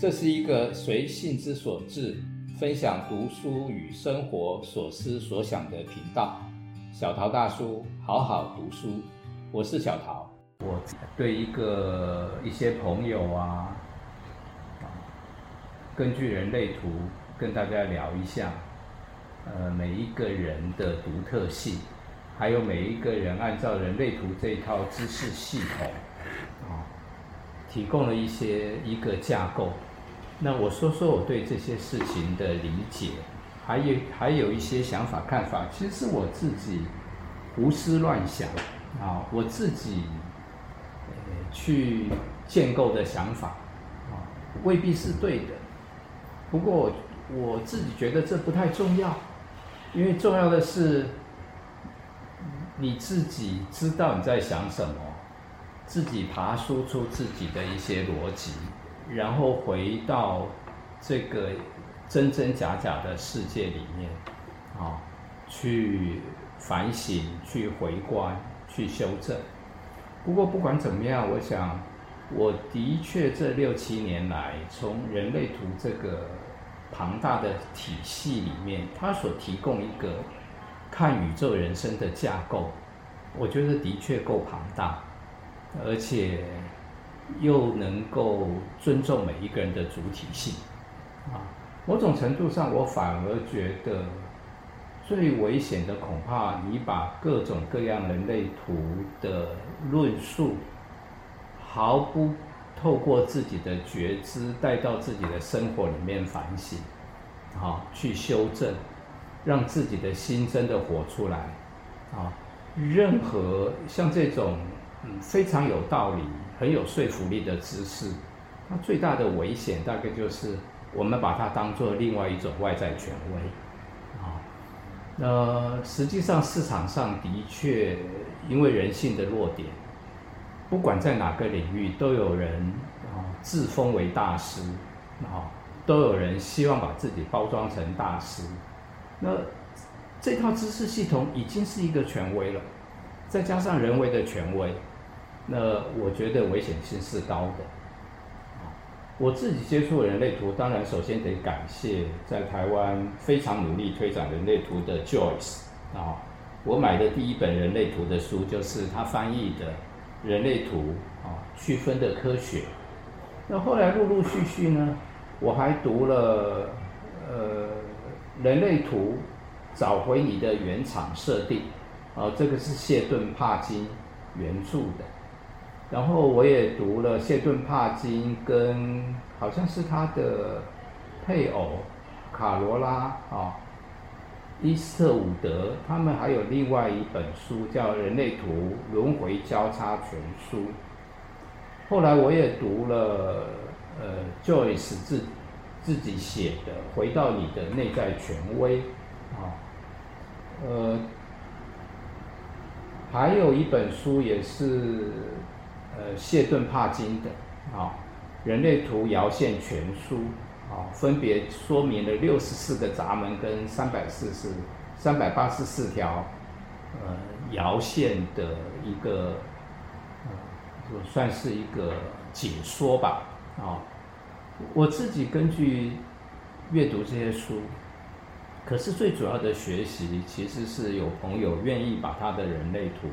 这是一个随性之所至，分享读书与生活所思所想的频道。小陶大叔，好好读书。我是小陶。我对一个一些朋友啊，根据人类图跟大家聊一下，呃，每一个人的独特性，还有每一个人按照人类图这一套知识系统啊，提供了一些一个架构。那我说说我对这些事情的理解，还有还有一些想法看法，其实我自己胡思乱想啊，我自己去建构的想法啊，未必是对的。不过我自己觉得这不太重要，因为重要的是你自己知道你在想什么，自己爬梳出自己的一些逻辑。然后回到这个真真假假的世界里面，啊，去反省、去回观、去修正。不过不管怎么样，我想我的确这六七年来，从人类图这个庞大的体系里面，它所提供一个看宇宙人生的架构，我觉得的确够庞大，而且。又能够尊重每一个人的主体性，啊，某种程度上，我反而觉得最危险的恐怕你把各种各样人类图的论述，毫不透过自己的觉知带到自己的生活里面反省，啊，去修正，让自己的心真的活出来，啊，任何像这种嗯非常有道理。很有说服力的知识，它最大的危险大概就是我们把它当做另外一种外在权威，啊，那实际上市场上的确因为人性的弱点，不管在哪个领域都有人啊自封为大师，啊，都有人希望把自己包装成大师，那这套知识系统已经是一个权威了，再加上人为的权威。那我觉得危险性是高的，我自己接触人类图，当然首先得感谢在台湾非常努力推展人类图的 Joyce 啊，我买的第一本人类图的书就是他翻译的《人类图啊区分的科学》。那后来陆陆续续呢，我还读了呃人类图找回你的原厂设定啊，这个是谢顿帕金原著的。然后我也读了谢顿帕金跟好像是他的配偶卡罗拉啊伊斯特伍德，他们还有另外一本书叫《人类图轮回交叉全书》。后来我也读了呃 Joyce 自自己写的《回到你的内在权威》啊，呃，还有一本书也是。呃，谢顿帕金的啊，《人类图爻线全书》啊，分别说明了六十四个闸门跟三百四十、三百八十四条呃爻线的一个呃，算是一个解说吧啊。我自己根据阅读这些书，可是最主要的学习其实是有朋友愿意把他的人类图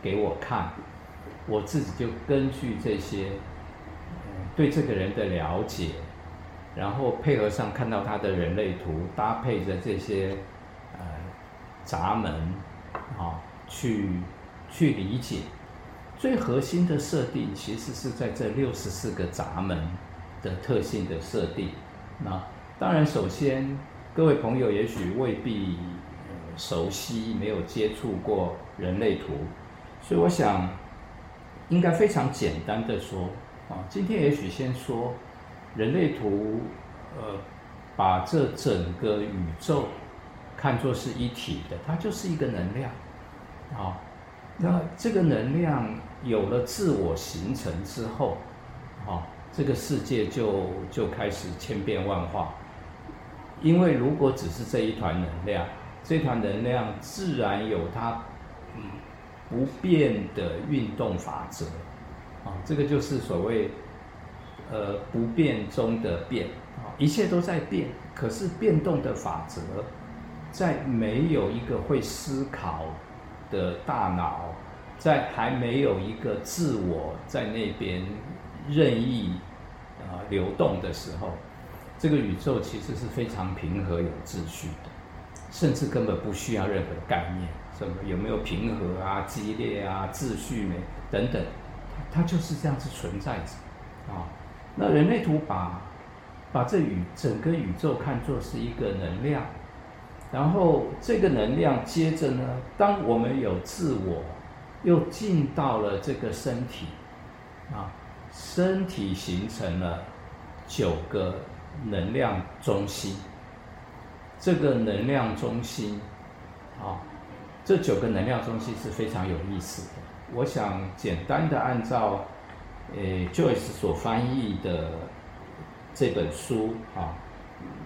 给我看。我自己就根据这些，对这个人的了解，然后配合上看到他的人类图，搭配着这些呃闸门啊，去去理解最核心的设定，其实是在这六十四个闸门的特性的设定。那当然，首先各位朋友也许未必熟悉，没有接触过人类图，所以我想。应该非常简单的说，啊，今天也许先说人类图，呃，把这整个宇宙看作是一体的，它就是一个能量，啊，那这个能量有了自我形成之后，啊，这个世界就就开始千变万化，因为如果只是这一团能量，这团能量自然有它，嗯。不变的运动法则，啊，这个就是所谓呃不变中的变。啊，一切都在变，可是变动的法则，在没有一个会思考的大脑，在还没有一个自我在那边任意啊流动的时候，这个宇宙其实是非常平和有秩序的，甚至根本不需要任何概念，什么有没有平和啊、激烈啊、秩序没等等，它就是这样子存在着啊。那人类图把把这宇整个宇宙看作是一个能量。然后这个能量接着呢，当我们有自我，又进到了这个身体，啊，身体形成了九个能量中心。这个能量中心，啊，这九个能量中心是非常有意思的。我想简单的按照，诶，Joyce 所翻译的这本书啊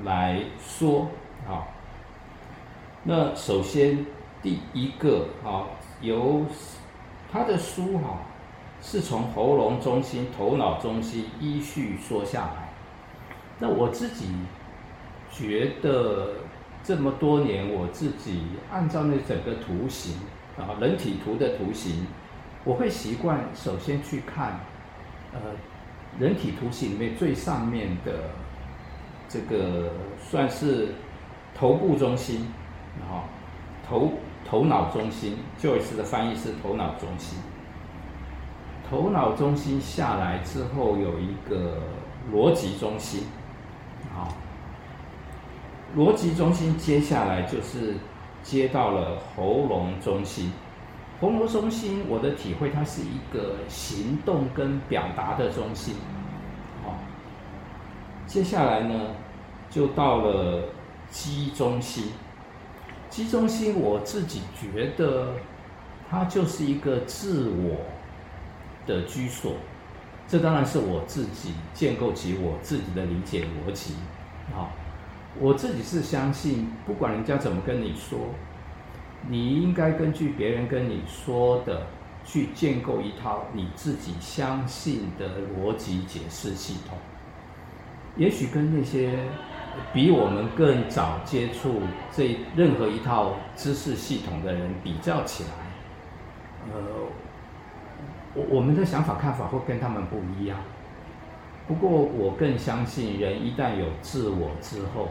来说，啊。那首先，第一个啊，由他的书哈，是从喉咙中心、头脑中心依序说下来。那我自己觉得，这么多年，我自己按照那整个图形啊，人体图的图形，我会习惯首先去看，呃，人体图形里面最上面的这个算是头部中心。啊，头头脑中心，Joyce 的翻译是头脑中心。头脑中心下来之后，有一个逻辑中心。啊，逻辑中心接下来就是接到了喉咙中心。喉咙中心，我的体会，它是一个行动跟表达的中心。好，接下来呢，就到了肌中心。肌中心，我自己觉得，它就是一个自我的居所。这当然是我自己建构起我自己的理解逻辑。啊，我自己是相信，不管人家怎么跟你说，你应该根据别人跟你说的，去建构一套你自己相信的逻辑解释系统。也许跟那些。比我们更早接触这任何一套知识系统的人比较起来，呃，我我们的想法看法会跟他们不一样。不过我更相信，人一旦有自我之后，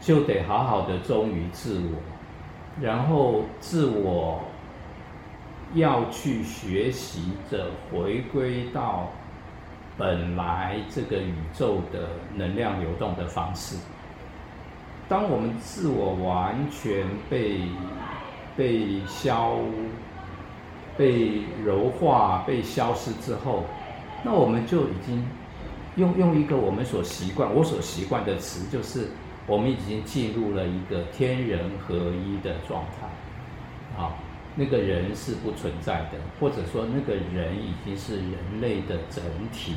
就得好好的忠于自我，然后自我要去学习着回归到。本来这个宇宙的能量流动的方式，当我们自我完全被被消、被柔化、被消失之后，那我们就已经用用一个我们所习惯、我所习惯的词，就是我们已经进入了一个天人合一的状态，啊。那个人是不存在的，或者说那个人已经是人类的整体，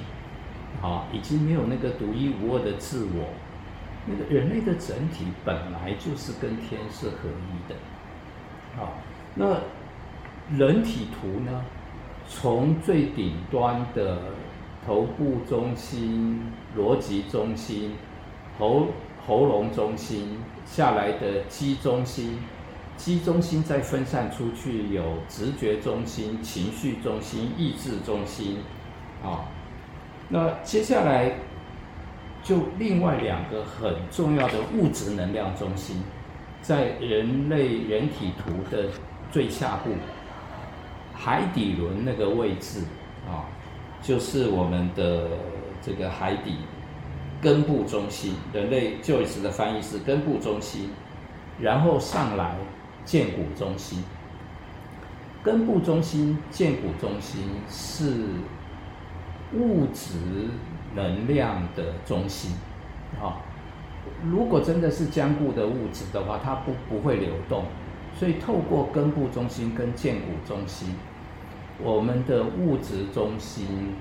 好，已经没有那个独一无二的自我。那个人类的整体本来就是跟天是合一的，好，那人体图呢？从最顶端的头部中心、逻辑中心、喉喉咙中心下来的肌中心。肌中心再分散出去，有直觉中心、情绪中心、意志中心，啊，那接下来就另外两个很重要的物质能量中心，在人类人体图的最下部，海底轮那个位置啊，就是我们的这个海底根部中心，人类 Joyce 的翻译是根部中心，然后上来。建骨中心、根部中心、建骨中心是物质能量的中心，啊，如果真的是坚固的物质的话，它不不会流动，所以透过根部中心跟建骨中心，我们的物质中心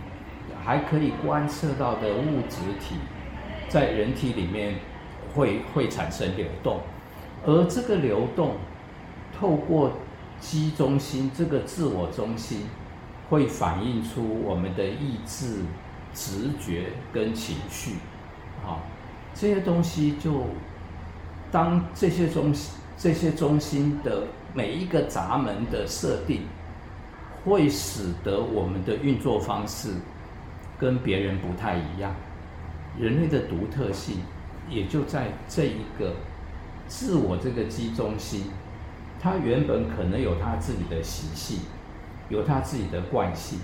还可以观测到的物质体，在人体里面会会产生流动，而这个流动。透过肌中心这个自我中心，会反映出我们的意志、直觉跟情绪，啊，这些东西就当这些中心、这些中心的每一个闸门的设定，会使得我们的运作方式跟别人不太一样。人类的独特性也就在这一个自我这个基中心，它原本可能有它自己的习性。有他自己的惯性，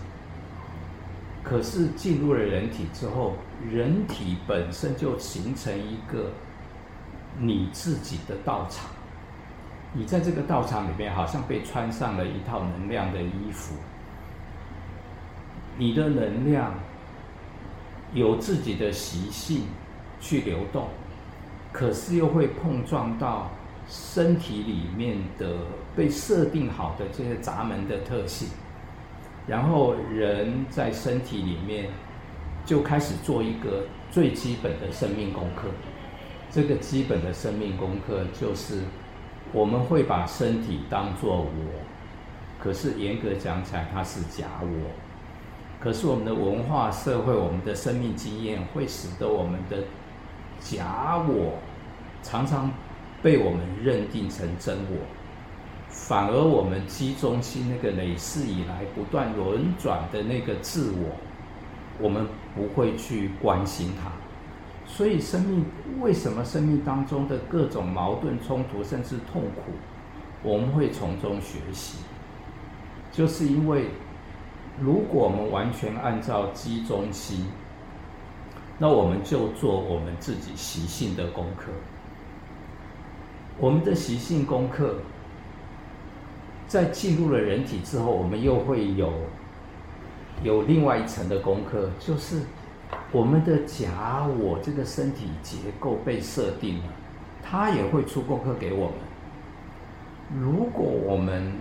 可是进入了人体之后，人体本身就形成一个你自己的道场。你在这个道场里面，好像被穿上了一套能量的衣服。你的能量有自己的习性去流动，可是又会碰撞到。身体里面的被设定好的这些闸门的特性，然后人在身体里面就开始做一个最基本的生命功课。这个基本的生命功课就是，我们会把身体当作我，可是严格讲起来，它是假我。可是我们的文化、社会、我们的生命经验，会使得我们的假我常常。被我们认定成真我，反而我们基中心那个累世以来不断轮转的那个自我，我们不会去关心它。所以，生命为什么生命当中的各种矛盾冲突甚至痛苦，我们会从中学习，就是因为如果我们完全按照基中心，那我们就做我们自己习性的功课。我们的习性功课，在进入了人体之后，我们又会有有另外一层的功课，就是我们的假我这个身体结构被设定了，它也会出功课给我们。如果我们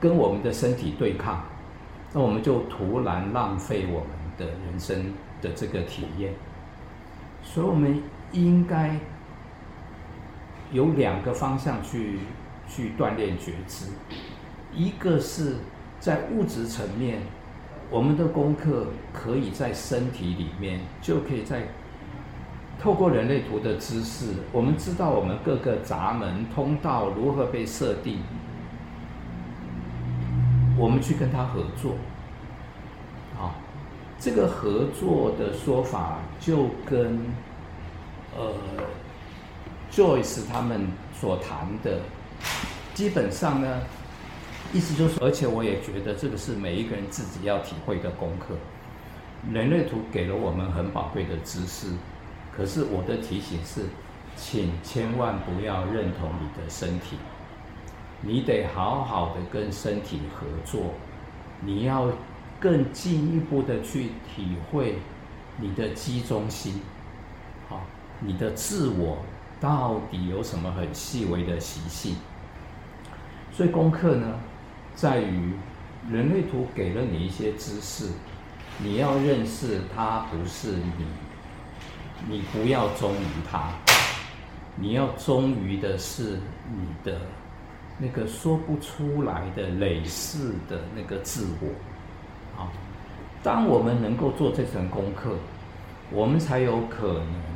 跟我们的身体对抗，那我们就徒然浪费我们的人生的这个体验。所以，我们应该。有两个方向去去锻炼觉知，一个是在物质层面，我们的功课可以在身体里面，就可以在透过人类图的知识，我们知道我们各个闸门通道如何被设定，我们去跟他合作，啊，这个合作的说法就跟呃。Joyce 他们所谈的，基本上呢，意思就是，而且我也觉得这个是每一个人自己要体会的功课。人类图给了我们很宝贵的知识，可是我的提醒是，请千万不要认同你的身体，你得好好的跟身体合作，你要更进一步的去体会你的基中心，好，你的自我。到底有什么很细微的习性？所以功课呢，在于人类图给了你一些知识，你要认识它不是你，你不要忠于它，你要忠于的是你的那个说不出来的累世的那个自我。啊，当我们能够做这层功课，我们才有可能。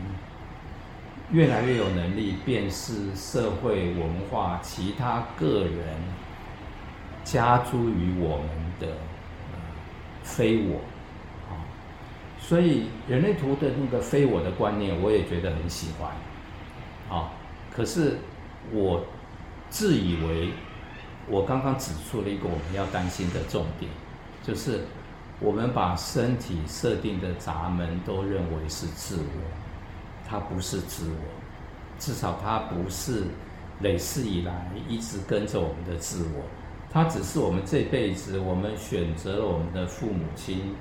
越来越有能力辨识社会文化其他个人加诸于我们的非我啊，所以人类图的那个非我的观念，我也觉得很喜欢啊。可是我自以为，我刚刚指出了一个我们要担心的重点，就是我们把身体设定的闸门都认为是自我。它不是自我，至少它不是累世以来一直跟着我们的自我，它只是我们这辈子我们选择了我们的父母亲，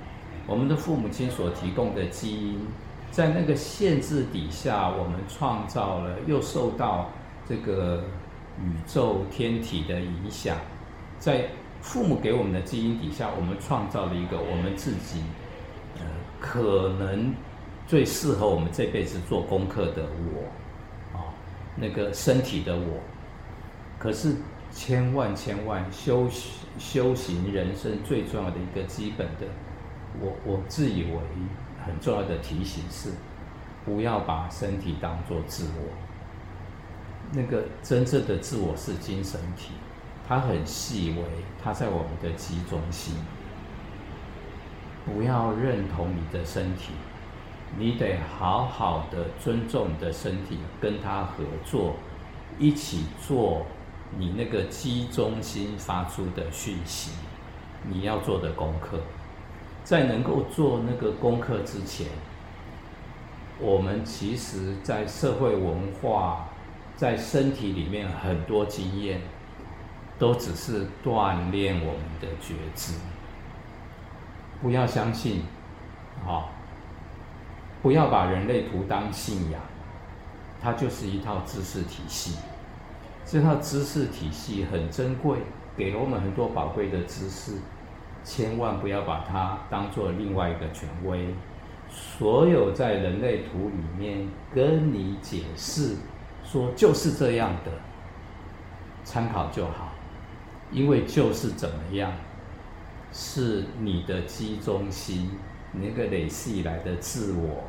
我们的父母亲所提供的基因，在那个限制底下，我们创造了，又受到这个宇宙天体的影响，在父母给我们的基因底下，我们创造了一个我们自己，呃，可能。最适合我们这辈子做功课的我，啊，那个身体的我，可是千万千万修修行人生最重要的一个基本的，我我自以为很重要的提醒是，不要把身体当作自我。那个真正的自我是精神体，它很细微，它在我们的肌中心。不要认同你的身体。你得好好的尊重你的身体，跟他合作，一起做你那个机中心发出的讯息，你要做的功课。在能够做那个功课之前，我们其实在社会文化，在身体里面很多经验，都只是锻炼我们的觉知。不要相信，好。不要把人类图当信仰，它就是一套知识体系。这套知识体系很珍贵，给了我们很多宝贵的知识，千万不要把它当做另外一个权威。所有在人类图里面跟你解释说就是这样的，参考就好，因为就是怎么样，是你的基中心，你那个累世以来的自我。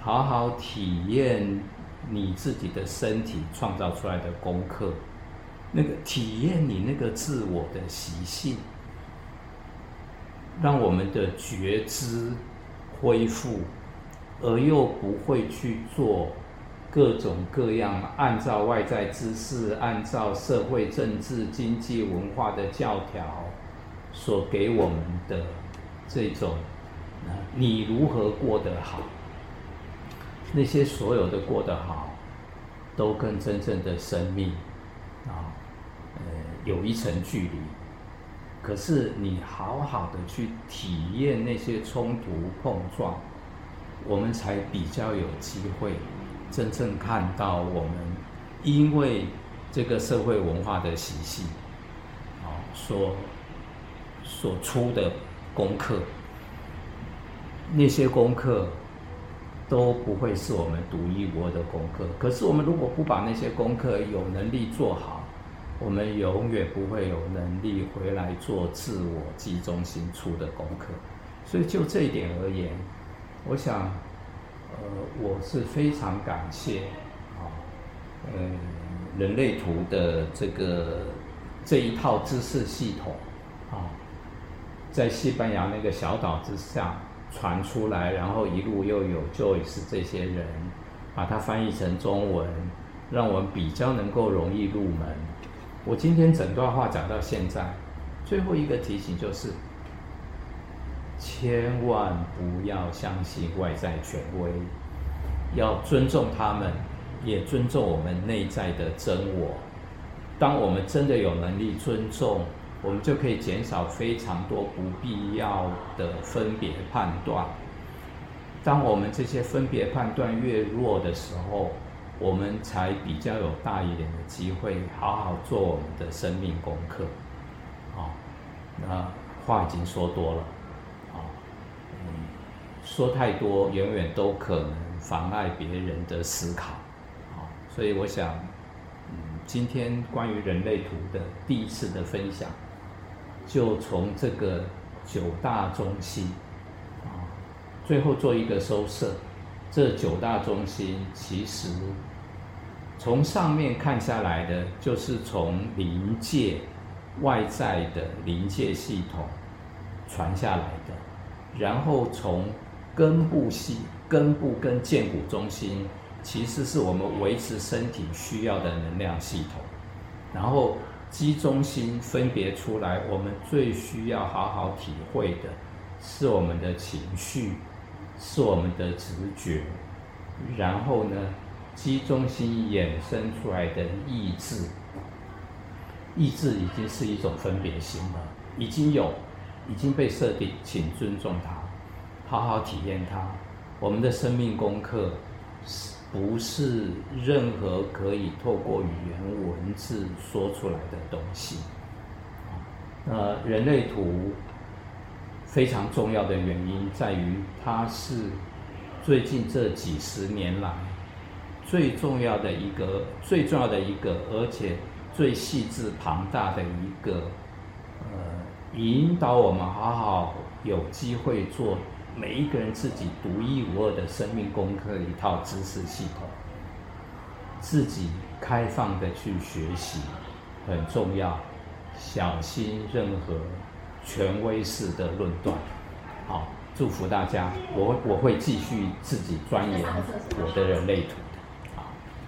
好好体验你自己的身体创造出来的功课，那个体验你那个自我的习性，让我们的觉知恢复，而又不会去做各种各样按照外在知识、按照社会政治经济文化的教条所给我们的这种，你如何过得好？那些所有的过得好，都跟真正的生命啊，呃，有一层距离。可是你好好的去体验那些冲突碰撞，我们才比较有机会真正看到我们因为这个社会文化的习性啊，所所出的功课，那些功课。都不会是我们独一无二的功课。可是，我们如果不把那些功课有能力做好，我们永远不会有能力回来做自我集中心出的功课。所以，就这一点而言，我想，呃，我是非常感谢啊，呃，人类图的这个这一套知识系统啊，在西班牙那个小岛之上。传出来，然后一路又有 Joyce 这些人把它翻译成中文，让我们比较能够容易入门。我今天整段话讲到现在，最后一个提醒就是：千万不要相信外在权威，要尊重他们，也尊重我们内在的真我。当我们真的有能力尊重。我们就可以减少非常多不必要的分别判断。当我们这些分别判断越弱的时候，我们才比较有大一点的机会好好做我们的生命功课。啊，那话已经说多了，啊，嗯，说太多永远都可能妨碍别人的思考。啊，所以我想，嗯，今天关于人类图的第一次的分享。就从这个九大中心啊，最后做一个收摄。这九大中心其实从上面看下来的，就是从临界外在的临界系统传下来的，然后从根部系根部跟荐骨中心，其实是我们维持身体需要的能量系统，然后。机中心分别出来，我们最需要好好体会的，是我们的情绪，是我们的直觉，然后呢，机中心衍生出来的意志，意志已经是一种分别心了，已经有，已经被设定，请尊重它，好好体验它。我们的生命功课是。不是任何可以透过语言文字说出来的东西。呃，人类图非常重要的原因在于，它是最近这几十年来最重要的一个、最重要的一个，而且最细致庞大的一个呃，引导我们好好有机会做每一个人自己独一无二的生命功课一套知识系统，自己开放的去学习很重要，小心任何权威式的论断。好，祝福大家，我我会继续自己钻研我的人类图。